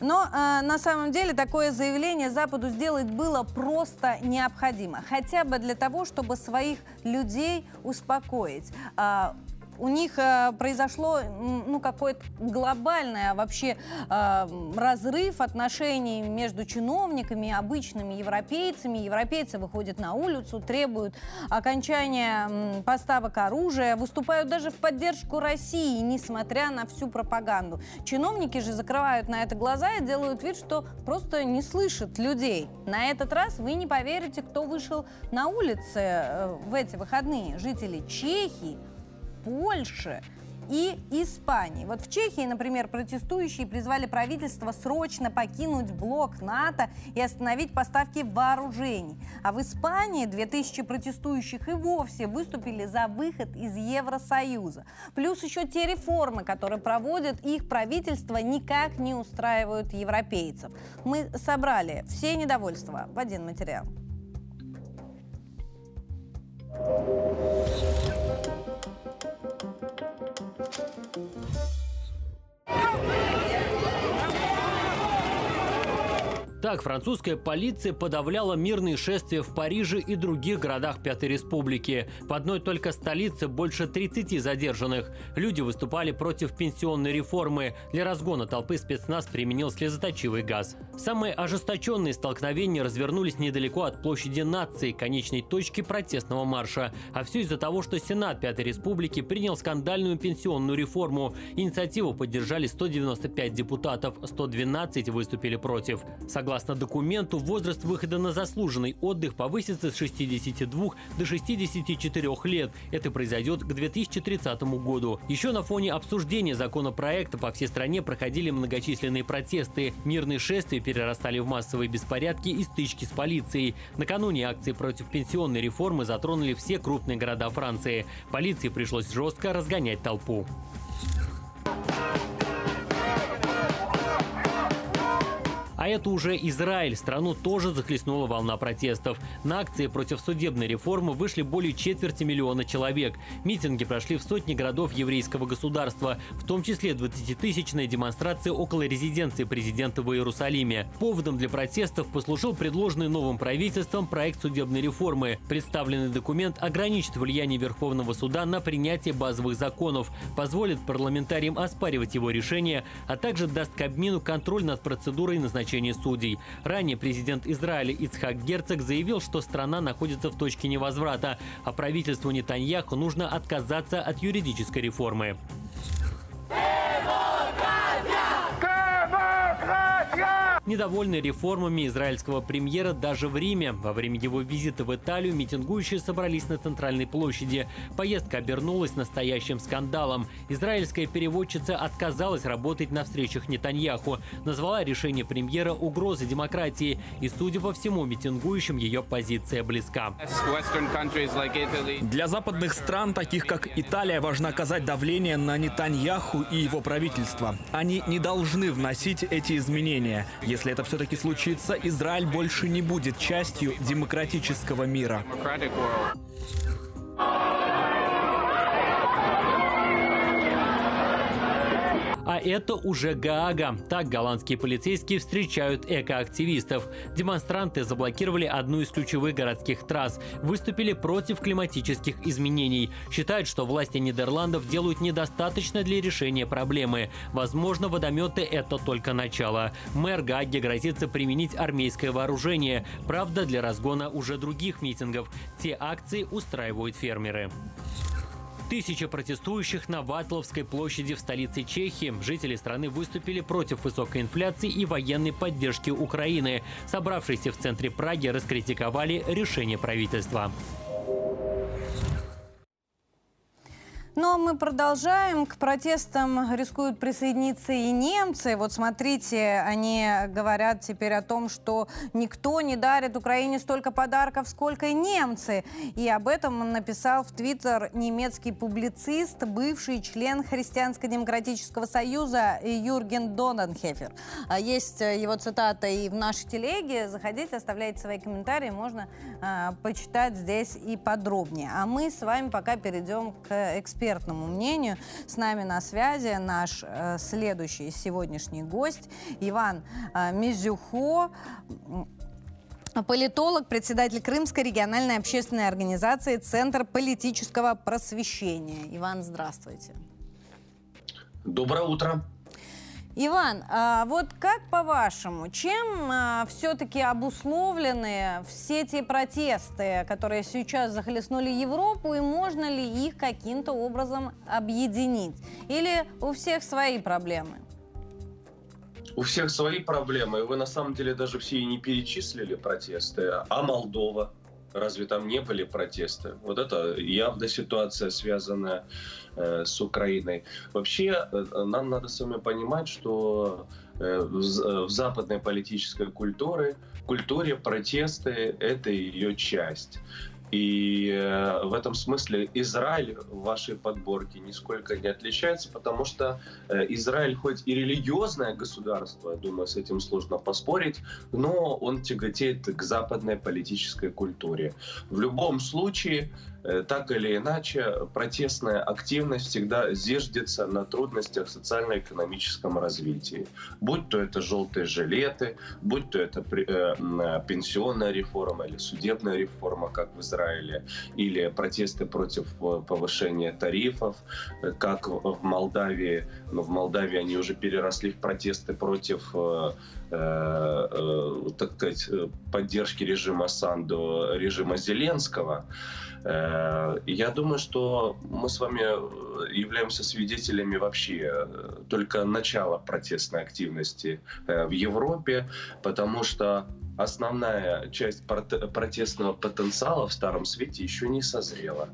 Но э, на самом деле такое заявление Западу сделать было просто необходимо. Хотя бы для того, чтобы своих людей успокоить. Э, у них э, произошло ну, какое-то глобальное вообще э, разрыв отношений между чиновниками обычными европейцами. Европейцы выходят на улицу, требуют окончания э, поставок оружия, выступают даже в поддержку России, несмотря на всю пропаганду. Чиновники же закрывают на это глаза и делают вид, что просто не слышат людей. На этот раз вы не поверите, кто вышел на улицы э, в эти выходные. Жители Чехии, Польши, и Испании. Вот в Чехии, например, протестующие призвали правительство срочно покинуть блок НАТО и остановить поставки вооружений. А в Испании 2000 протестующих и вовсе выступили за выход из Евросоюза. Плюс еще те реформы, которые проводят их правительство, никак не устраивают европейцев. Мы собрали все недовольства в один материал. Help! me! Так, французская полиция подавляла мирные шествия в Париже и других городах Пятой Республики. В одной только столице больше 30 задержанных. Люди выступали против пенсионной реформы. Для разгона толпы спецназ применил слезоточивый газ. Самые ожесточенные столкновения развернулись недалеко от площади нации, конечной точки протестного марша. А все из-за того, что Сенат Пятой Республики принял скандальную пенсионную реформу. Инициативу поддержали 195 депутатов, 112 выступили против. Согласно Согласно документу, возраст выхода на заслуженный отдых повысится с 62 до 64 лет. Это произойдет к 2030 году. Еще на фоне обсуждения законопроекта по всей стране проходили многочисленные протесты. Мирные шествия перерастали в массовые беспорядки и стычки с полицией. Накануне акции против пенсионной реформы затронули все крупные города Франции. Полиции пришлось жестко разгонять толпу. А это уже Израиль. Страну тоже захлестнула волна протестов. На акции против судебной реформы вышли более четверти миллиона человек. Митинги прошли в сотни городов еврейского государства, в том числе 20-тысячная демонстрация около резиденции президента в Иерусалиме. Поводом для протестов послужил предложенный новым правительством проект судебной реформы. Представленный документ ограничит влияние Верховного суда на принятие базовых законов, позволит парламентариям оспаривать его решения, а также даст Кабмину контроль над процедурой назначения назначения судей. Ранее президент Израиля Ицхак Герцог заявил, что страна находится в точке невозврата, а правительству Нетаньяху нужно отказаться от юридической реформы. Недовольны реформами израильского премьера даже в Риме. Во время его визита в Италию митингующие собрались на центральной площади. Поездка обернулась настоящим скандалом. Израильская переводчица отказалась работать на встречах Нетаньяху, назвала решение премьера угрозой демократии. И, судя по всему, митингующим ее позиция близка. Для западных стран, таких как Италия, важно оказать давление на Нетаньяху и его правительство. Они не должны вносить эти изменения. Если это все-таки случится, Израиль больше не будет частью демократического мира. А это уже Гаага. Так голландские полицейские встречают экоактивистов. Демонстранты заблокировали одну из ключевых городских трасс, выступили против климатических изменений. Считают, что власти Нидерландов делают недостаточно для решения проблемы. Возможно, водометы – это только начало. Мэр Гааги грозится применить армейское вооружение. Правда, для разгона уже других митингов. Те акции устраивают фермеры. Тысячи протестующих на Ватловской площади в столице Чехии. Жители страны выступили против высокой инфляции и военной поддержки Украины. Собравшиеся в центре Праги раскритиковали решение правительства. Ну а мы продолжаем. К протестам рискуют присоединиться и немцы. Вот смотрите, они говорят теперь о том, что никто не дарит Украине столько подарков, сколько и немцы. И об этом написал в Твиттер немецкий публицист, бывший член Христианско-демократического союза Юрген Доненхефер. А есть его цитата и в нашей телеге. Заходите, оставляйте свои комментарии, можно э, почитать здесь и подробнее. А мы с вами пока перейдем к экспертам экспертному мнению. С нами на связи наш э, следующий сегодняшний гость Иван э, Мизюхо, Политолог, председатель Крымской региональной общественной организации «Центр политического просвещения». Иван, здравствуйте. Доброе утро. Иван, а вот как по-вашему, чем а, все-таки обусловлены все те протесты, которые сейчас захлестнули Европу, и можно ли их каким-то образом объединить? Или у всех свои проблемы? У всех свои проблемы. Вы на самом деле даже все и не перечислили протесты. А Молдова? Разве там не были протесты? Вот это явно ситуация, связанная э, с Украиной. Вообще, э, нам надо с вами понимать, что э, в, в западной политической культуре, культуре протесты – это ее часть. И э, в этом смысле Израиль в вашей подборке нисколько не отличается, потому что э, Израиль хоть и религиозное государство, я думаю, с этим сложно поспорить, но он тяготеет к западной политической культуре. В любом случае, так или иначе, протестная активность всегда зиждется на трудностях социально-экономическом развитии. Будь то это желтые жилеты, будь то это э, э, пенсионная реформа или судебная реформа, как в Израиле, или протесты против повышения тарифов, как в Молдавии. Но в Молдавии они уже переросли в протесты против так сказать, поддержки режима Санду, режима Зеленского. Э, я думаю, что мы с вами э, являемся свидетелями вообще э, только начала протестной активности в Европе, потому что основная часть протестного потенциала в Старом Свете еще не созрела.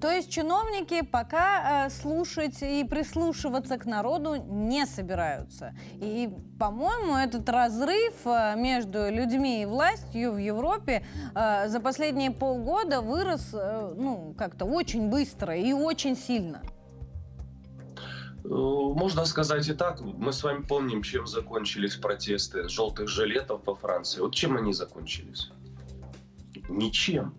То есть чиновники пока э, слушать и прислушиваться к народу не собираются. И, по-моему, этот разрыв э, между людьми и властью в Европе э, за последние полгода вырос, э, ну, как-то очень быстро и очень сильно. Э, можно сказать и так. Мы с вами помним, чем закончились протесты желтых жилетов во Франции. Вот чем они закончились? Ничем.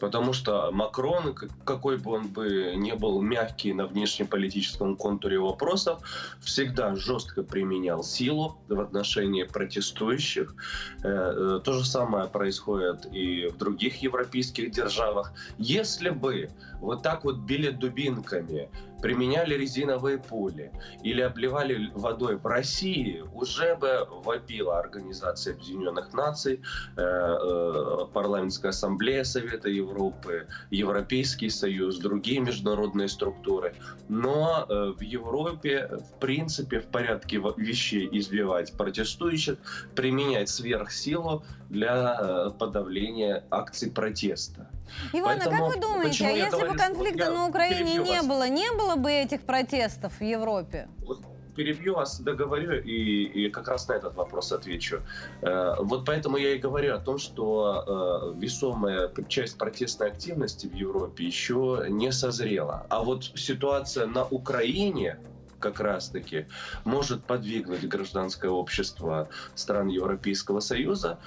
Потому что Макрон, какой бы он бы не был мягкий на внешнеполитическом контуре вопросов, всегда жестко применял силу в отношении протестующих. Э, э, то же самое происходит и в других европейских державах. Если бы вот так вот били дубинками применяли резиновые пули или обливали водой в России, уже бы вопила Организация Объединенных Наций, э, э, Парламентская Ассамблея Совета Европы, Европейский Союз, другие международные структуры. Но э, в Европе, в принципе, в порядке вещей избивать протестующих, применять сверхсилу для подавления акций протеста. Иван, Поэтому, как вы думаете, а если бы конфликта на Украине не вас. было, не было бы этих протестов в Европе? Перебью вас, договорю и, и как раз на этот вопрос отвечу. Э, вот поэтому я и говорю о том, что э, весомая часть протестной активности в Европе еще не созрела. А вот ситуация на Украине, как раз-таки может подвигнуть гражданское общество стран Европейского Союза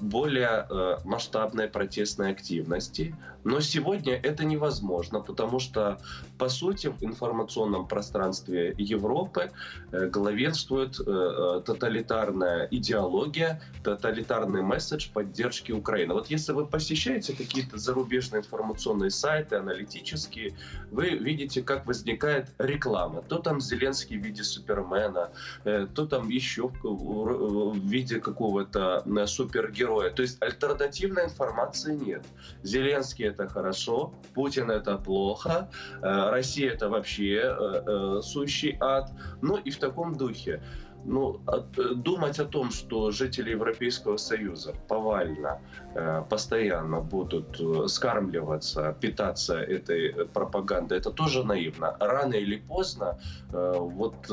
более э, масштабной протестной активности. Но сегодня это невозможно, потому что, по сути, в информационном пространстве Европы э, главенствует тоталитарная идеология, тоталитарный месседж поддержки Украины. Вот если вы посещаете какие-то зарубежные информационные сайты, аналитические, вы видите, как возникает реклама. То там Зеленский в виде Супермена, то там еще в виде какого-то супер супергероя. То есть альтернативной информации нет. Зеленский это хорошо, Путин это плохо, э, Россия это вообще э, э, сущий ад. Ну и в таком духе ну, думать о том, что жители Европейского Союза повально, э, постоянно будут э, скармливаться, питаться этой пропагандой, это тоже наивно. Рано или поздно э, вот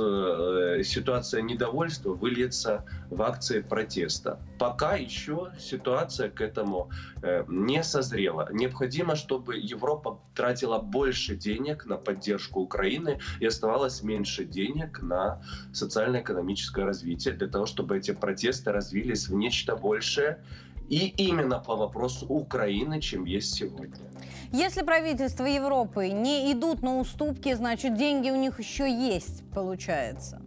ситуация недовольства выльется в акции протеста. Пока еще ситуация к этому не созрела. Необходимо, чтобы Европа тратила больше денег на поддержку Украины и оставалось меньше денег на социально-экономические экономическое развитие, для того, чтобы эти протесты развились в нечто большее, и именно по вопросу Украины, чем есть сегодня. Если правительства Европы не идут на уступки, значит деньги у них еще есть, получается.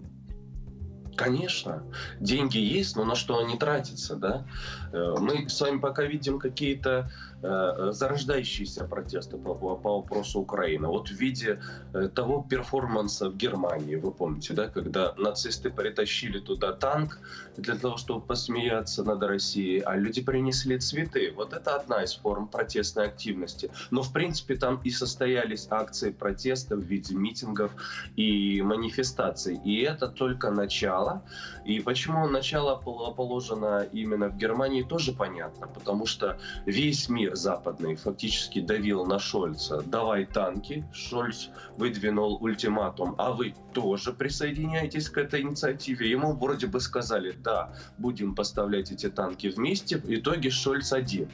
Конечно, деньги есть, но на что они тратятся, да? Э, мы с вами пока видим какие-то зарождающиеся протесты по, по вопросу Украины. Вот в виде э, того перформанса в Германии, вы помните, да, когда нацисты притащили туда танк для того, чтобы посмеяться над Россией, а люди принесли цветы. Вот это одна из форм протестной активности. Но, в принципе, там и состоялись акции протеста в виде митингов и манифестаций. И это только начало. И почему начало положено именно в Германии, тоже понятно. Потому что весь мир западный фактически давил на Шольца. Давай танки. Шольц выдвинул ультиматум. А вы тоже присоединяйтесь к этой инициативе. Ему вроде бы сказали, да, будем поставлять эти танки вместе. В итоге Шольц один.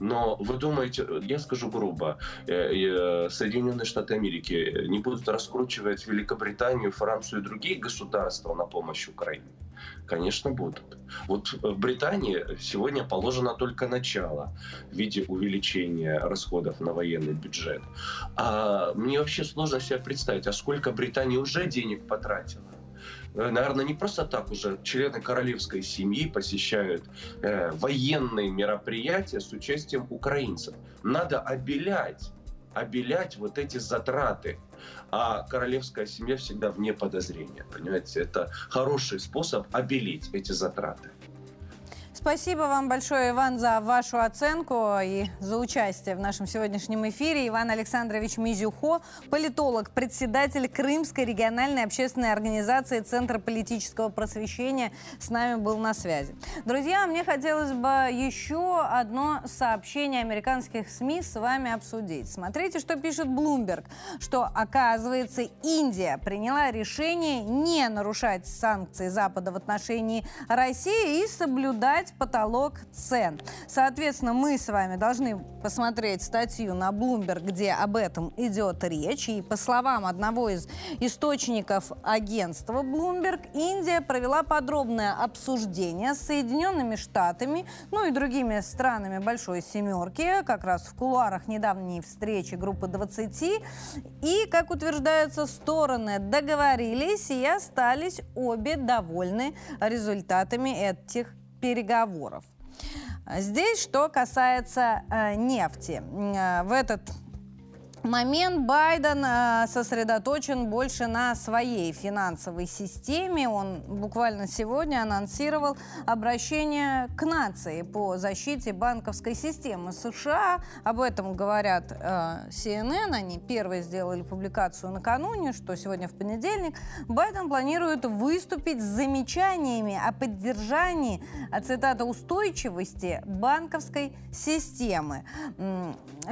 Но вы думаете, я скажу грубо, э, э, Соединенные Штаты Америки не будут раскручивать Великобританию, Францию и другие государства на помощь Украине? Конечно, будут. Вот в Британии сегодня положено только начало в виде увеличения расходов на военный бюджет. А мне вообще сложно себе представить, а сколько Британия уже денег потратила Э, наверное, не просто так уже члены королевской семьи посещают э, военные мероприятия с участием украинцев. Надо обелять, обелять вот эти затраты. А королевская семья всегда вне подозрения. Понимаете, это хороший способ обелить эти затраты. Спасибо вам большое, Иван, за вашу оценку и за участие в нашем сегодняшнем эфире. Иван Александрович Мизюхо, политолог, председатель Крымской региональной общественной организации Центра политического просвещения, с нами был на связи. Друзья, мне хотелось бы еще одно сообщение американских СМИ с вами обсудить. Смотрите, что пишет Bloomberg, что, оказывается, Индия приняла решение не нарушать санкции Запада в отношении России и соблюдать снижать потолок цен. Соответственно, мы с вами должны посмотреть статью на Bloomberg, где об этом идет речь. И по словам одного из источников агентства Bloomberg, Индия провела подробное обсуждение с Соединенными Штатами, ну и другими странами Большой Семерки, как раз в кулуарах недавней встречи группы 20. И, как утверждается, стороны договорились и остались обе довольны результатами этих переговоров. Здесь, что касается э, нефти. Э, в этот момент Байден э, сосредоточен больше на своей финансовой системе. Он буквально сегодня анонсировал обращение к нации по защите банковской системы США. Об этом говорят э, CNN. Они первые сделали публикацию накануне, что сегодня в понедельник. Байден планирует выступить с замечаниями о поддержании, э, цитата, устойчивости банковской системы.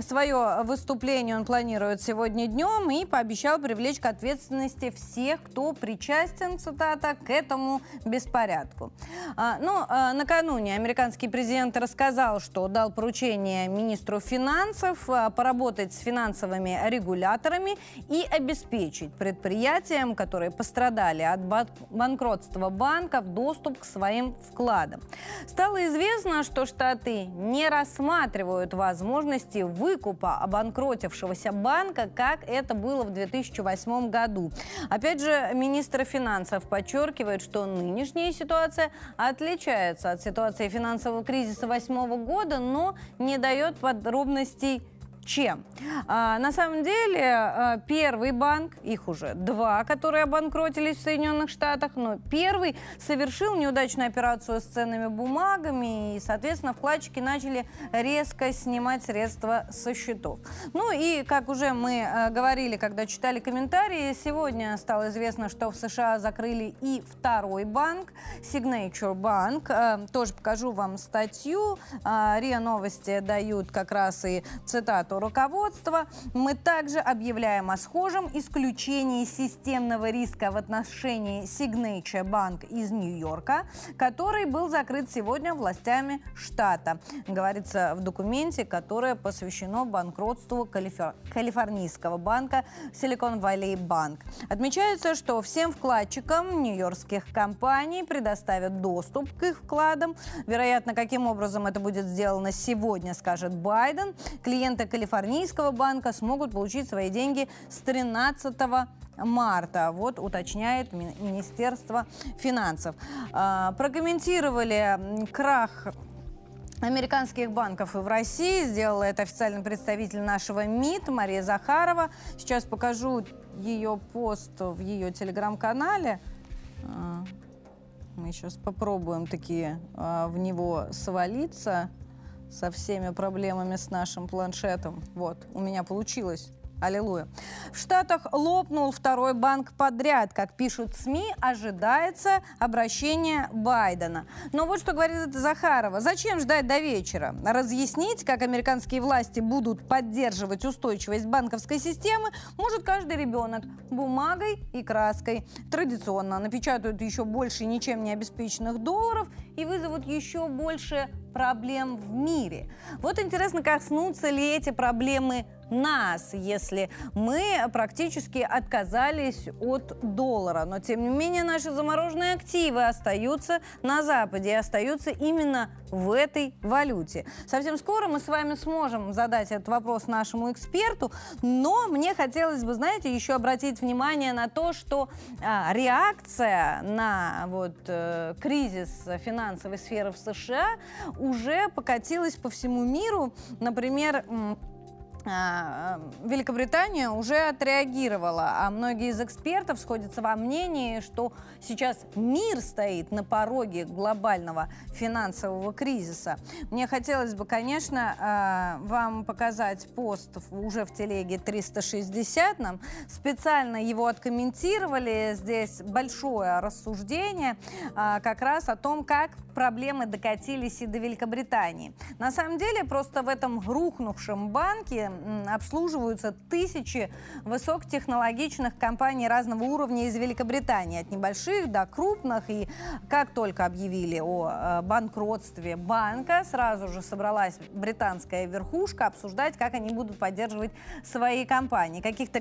Свое выступление он планирует планирует сегодня днем и пообещал привлечь к ответственности всех, кто причастен, цитата, к этому беспорядку. А, ну, а, накануне американский президент рассказал, что дал поручение министру финансов а, поработать с финансовыми регуляторами и обеспечить предприятиям, которые пострадали от банкротства банков, доступ к своим вкладам. Стало известно, что Штаты не рассматривают возможности выкупа обанкротившегося оставшегося банка, как это было в 2008 году. Опять же, министр финансов подчеркивает, что нынешняя ситуация отличается от ситуации финансового кризиса 2008 года, но не дает подробностей чем? А, на самом деле, а, первый банк, их уже два, которые обанкротились в Соединенных Штатах, но первый совершил неудачную операцию с ценными бумагами, и, соответственно, вкладчики начали резко снимать средства со счетов. Ну и, как уже мы а, говорили, когда читали комментарии, сегодня стало известно, что в США закрыли и второй банк, Signature Bank. А, тоже покажу вам статью. РИА Новости дают как раз и цитату руководства. Мы также объявляем о схожем исключении системного риска в отношении Signature Bank из Нью-Йорка, который был закрыт сегодня властями штата. Говорится в документе, которое посвящено банкротству калифор... калифорнийского банка Silicon Valley Bank. Отмечается, что всем вкладчикам нью-йоркских компаний предоставят доступ к их вкладам. Вероятно, каким образом это будет сделано сегодня, скажет Байден. Клиенты Калифорнии Калифорнийского банка смогут получить свои деньги с 13 марта. Вот уточняет Министерство финансов. А, прокомментировали крах американских банков и в России. Сделала это официальный представитель нашего МИД Мария Захарова. Сейчас покажу ее пост в ее телеграм-канале. А, мы сейчас попробуем такие а, в него свалиться со всеми проблемами с нашим планшетом. Вот, у меня получилось. Аллилуйя. В Штатах лопнул второй банк подряд. Как пишут СМИ, ожидается обращение Байдена. Но вот что говорит Захарова. Зачем ждать до вечера? Разъяснить, как американские власти будут поддерживать устойчивость банковской системы, может каждый ребенок бумагой и краской. Традиционно напечатают еще больше ничем не обеспеченных долларов и вызовут еще больше проблем в мире. Вот интересно, коснутся ли эти проблемы нас, если мы практически отказались от доллара. Но, тем не менее, наши замороженные активы остаются на Западе и остаются именно в этой валюте. Совсем скоро мы с вами сможем задать этот вопрос нашему эксперту, но мне хотелось бы, знаете, еще обратить внимание на то, что а, реакция на вот, э, кризис финансовой сферы в США уже покатилась по всему миру. Например, Великобритания уже отреагировала, а многие из экспертов сходятся во мнении, что сейчас мир стоит на пороге глобального финансового кризиса. Мне хотелось бы, конечно, а, вам показать пост уже в телеге 360 нам. Специально его откомментировали. Здесь большое рассуждение а, как раз о том, как проблемы докатились и до Великобритании. На самом деле, просто в этом рухнувшем банке обслуживаются тысячи высокотехнологичных компаний разного уровня из Великобритании, от небольших до крупных. И как только объявили о э, банкротстве банка, сразу же собралась британская верхушка обсуждать, как они будут поддерживать свои компании. Каких-то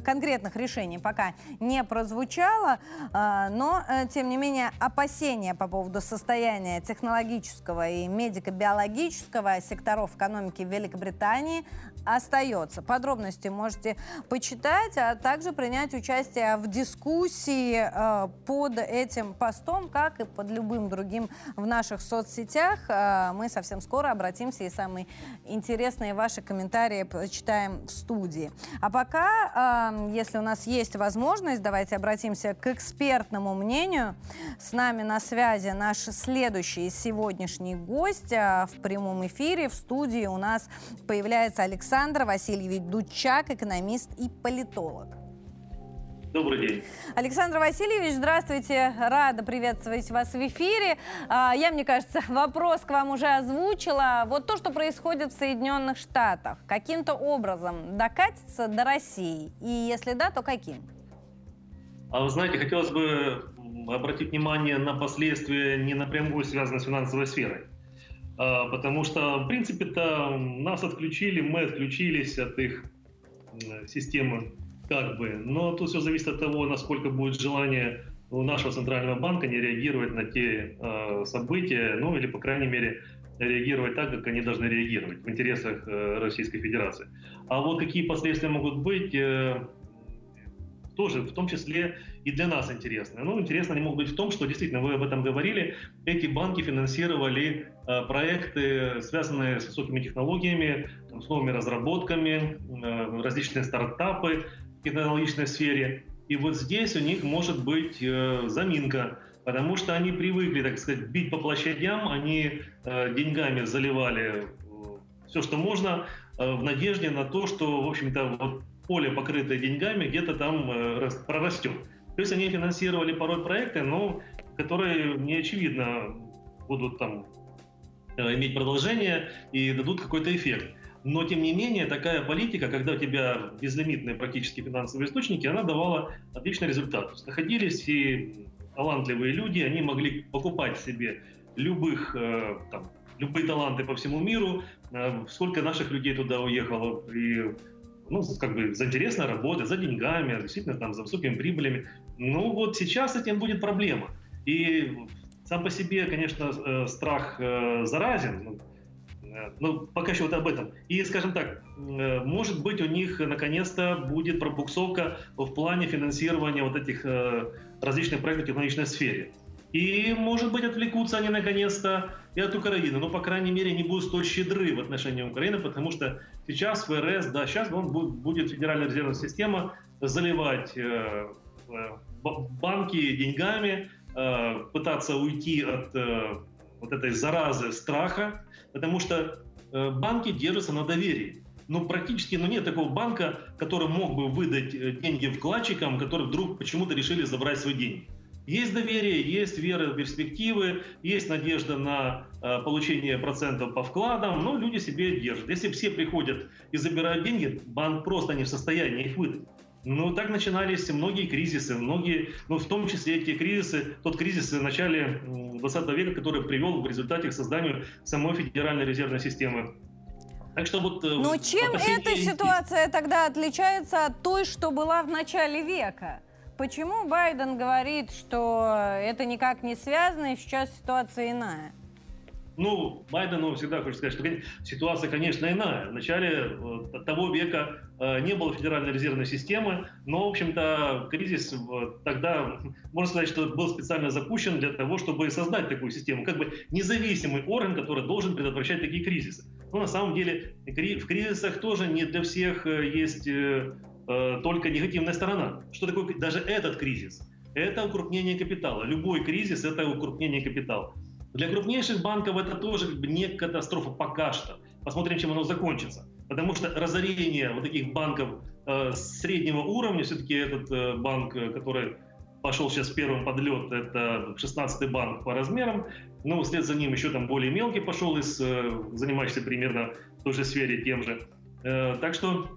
конкретных решений пока не прозвучало, э, но, э, тем не менее, опасения по поводу состояния технологического и медико-биологического секторов экономики Великобритании остается. Подробности можете почитать, а также принять участие в дискуссии э, под этим постом, как и под любым другим в наших соцсетях. Э, мы совсем скоро обратимся и самые интересные ваши комментарии почитаем в студии. А пока, э, если у нас есть возможность, давайте обратимся к экспертному мнению. С нами на связи наш следующий сегодняшний гость в прямом эфире. В студии у нас появляется Александр Александр Васильевич Дучак, экономист и политолог. Добрый день. Александр Васильевич, здравствуйте. Рада приветствовать вас в эфире. А, я, мне кажется, вопрос к вам уже озвучила. Вот то, что происходит в Соединенных Штатах, каким-то образом докатится до России? И если да, то каким? А вы знаете, хотелось бы обратить внимание на последствия, не напрямую связанные с финансовой сферой. А, потому что, в принципе-то, нас отключили, мы отключились от их системы как бы. Но тут все зависит от того, насколько будет желание у нашего центрального банка не реагировать на те э, события, ну или, по крайней мере, реагировать так, как они должны реагировать в интересах э, Российской Федерации. А вот какие последствия могут быть, э, тоже в том числе и для нас интересны. Ну, интересно они могут быть в том, что действительно вы об этом говорили, эти банки финансировали проекты, связанные с высокими технологиями, с новыми разработками, э, различные стартапы в технологичной сфере. И вот здесь у них может быть э, заминка, потому что они привыкли, так сказать, бить по площадям, они э, деньгами заливали э, все, что можно, э, в надежде на то, что, в общем-то, вот поле, покрытое деньгами, где-то там э, прорастет. То есть они финансировали порой проекты, но которые не очевидно будут там э, иметь продолжение и дадут какой-то эффект. Но, тем не менее, такая политика, когда у тебя безлимитные практически финансовые источники, она давала отличный результат. Находились и талантливые люди, они могли покупать себе любых, э, там, любые таланты по всему миру. Сколько наших людей туда уехало, и ну, как бы за интересной работой, за деньгами, действительно там за высокими прибылями. Ну вот сейчас с этим будет проблема. И сам по себе, конечно, э, страх э, заразен, ну, э, пока еще вот об этом. И, скажем так, может быть, у них наконец-то будет пробуксовка в плане финансирования вот этих различных проектов в технологичной сфере. И, может быть, отвлекутся они наконец-то и от Украины. Но, по крайней мере, не будут столь щедры в отношении Украины, потому что сейчас ФРС, да, сейчас он будет Федеральная резервная система заливать банки деньгами, э, пытаться уйти от вот этой заразы страха, потому что банки держатся на доверии. ну, практически ну, нет такого банка, который мог бы выдать э, деньги вкладчикам, которые вдруг почему-то решили забрать свои деньги. Есть доверие, есть вера в перспективы, есть надежда на э, получение процентов по вкладам, но люди себе держат. Если все приходят и забирают деньги, банк просто не в состоянии их выдать. Ну, так начинались многие кризисы, многие, ну, в том числе эти кризисы, тот кризис в начале 20 века, который привел в результате к созданию самой Федеральной резервной системы. Так что вот... Э, Но чем эта ситуация тогда отличается от той, что была в начале века? Почему Байден говорит, что это никак не связано, и сейчас ситуация иная? Ну, Байдену всегда хочу сказать, что ситуация, конечно, иная. В начале э, того века не было Федеральной резервной системы, но, в общем-то, кризис тогда, можно сказать, что был специально запущен для того, чтобы создать такую систему, как бы независимый орган, который должен предотвращать такие кризисы. Но на самом деле в кризисах тоже не для всех э, есть только негативная сторона. Что такое даже этот кризис? Это укрупнение капитала. Любой кризис – это укрупнение капитала. Для крупнейших банков это тоже как бы не катастрофа пока что. Посмотрим, чем оно закончится. Потому что разорение вот таких банков э, среднего уровня, все-таки этот э, банк, э, который пошел сейчас первым подлет, это 16-й банк по размерам, но вслед за ним еще там более мелкий пошел, из, э, занимающийся примерно в той же сфере тем же. Э, так что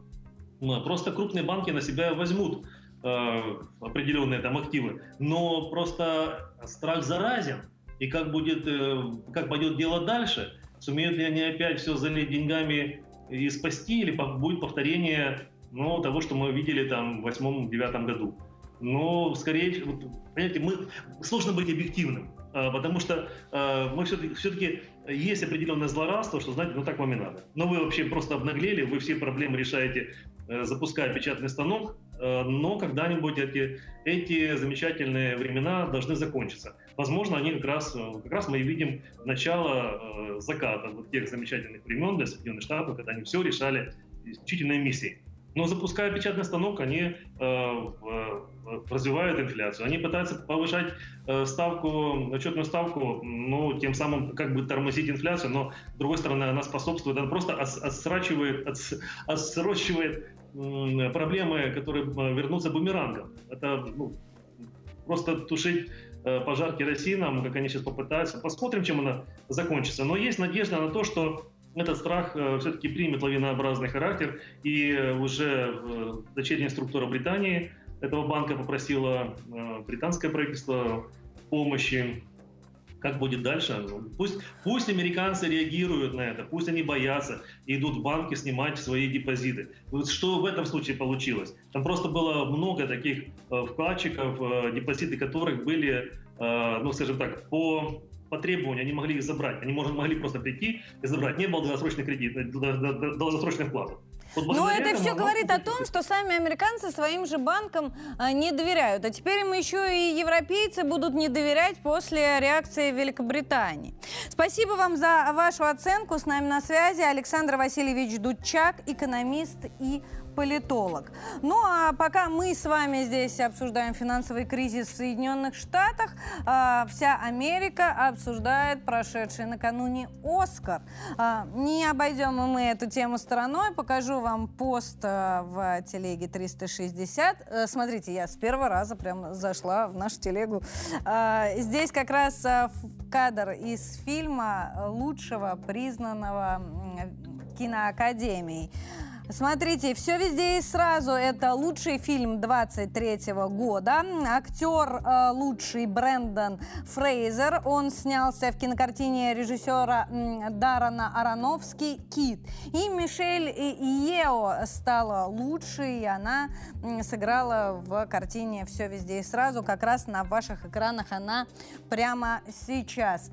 ну, просто крупные банки на себя возьмут э, определенные там активы, но просто страх заразен. И как будет, э, как пойдет дело дальше, сумеют ли они опять все залить деньгами и спасти, или будет повторение ну, того, что мы видели там в восьмом-девятом году. Но скорее, вот, понимаете, мы, сложно быть объективным, а, потому что а, мы все-таки, все-таки есть определенное злорадство, что, знаете, ну так вам и надо. Но вы вообще просто обнаглели, вы все проблемы решаете, э, запуская печатный станок, э, но когда-нибудь эти, эти замечательные времена должны закончиться возможно, они как раз, э, как раз мы и видим начало э, заката вот тех замечательных времен для Соединенных Штатов, когда они все решали исключительно миссией. Но запуская печатный станок, они э, развивают инфляцию. Они пытаются повышать э, ставку, отчетную ставку, ну, тем самым как бы тормозить инфляцию, но, с другой стороны, она способствует, она просто отсрачивает, отсрочивает э, проблемы, которые э, вернутся бумерангом. Это ну, просто тушить Э, пожар керосином, как они сейчас попытаются. Посмотрим, чем она закончится. Но есть надежда на то, что этот страх э, все-таки примет лавинообразный характер, и э, уже дочерняя структура Британии этого банка попросила британское правительство помощи как будет дальше? Ну, пусть, пусть американцы реагируют на это, пусть они боятся и идут в банки снимать свои депозиты. Вот что в этом случае получилось? Там просто было много таких э, вкладчиков, э, депозиты которых были, э, ну, скажем так, по по требованию они могли их забрать. Они может, могли просто прийти и забрать. Не было долгосрочных кредитов, долгосрочных вкладов. Вот Но это все говорит о том, что сами американцы своим же банкам а, не доверяют. А теперь им еще и европейцы будут не доверять после реакции Великобритании. Спасибо вам за вашу оценку. С нами на связи Александр Васильевич Дудчак, экономист и политолог. Ну а пока мы с вами здесь обсуждаем финансовый кризис в Соединенных Штатах, а, вся Америка обсуждает прошедший накануне Оскар. А, не обойдем мы эту тему стороной. Покажу вам пост а, в телеге 360. Э, смотрите, я с первого раза прям зашла в нашу телегу. Здесь как раз кадр из фильма лучшего признанного киноакадемией. Смотрите, все везде и сразу. Это лучший фильм 23 года. Актер э, лучший Брэндон Фрейзер. Он снялся в кинокартине режиссера э, Дарана Аронофски «Кит». И Мишель Ео стала лучшей. И она э, сыграла в картине «Все везде и сразу». Как раз на ваших экранах она прямо сейчас.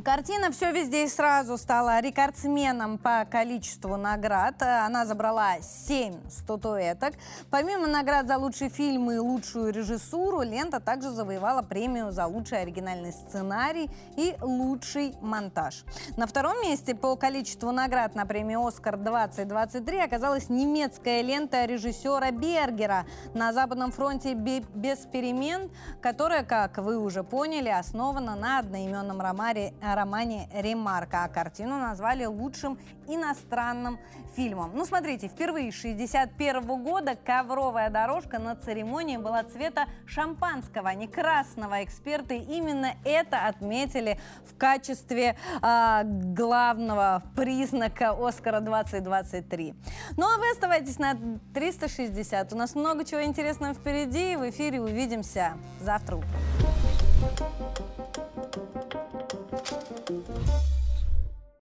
Картина «Все везде и сразу» стала рекордсменом по количеству наград. Она забрала 7 статуэток. Помимо наград за лучший фильм и лучшую режиссуру, лента также завоевала премию за лучший оригинальный сценарий и лучший монтаж. На втором месте по количеству наград на премию «Оскар-2023» оказалась немецкая лента режиссера Бергера «На Западном фронте без перемен», которая, как вы уже поняли, основана на одноименном романе романе «Ремарка», а картину назвали лучшим иностранным фильмом. Ну, смотрите, впервые с 61 года ковровая дорожка на церемонии была цвета шампанского, а не красного. Эксперты именно это отметили в качестве э, главного признака Оскара 2023. Ну, а вы оставайтесь на 360. У нас много чего интересного впереди. В эфире увидимся завтра утром. Thank you.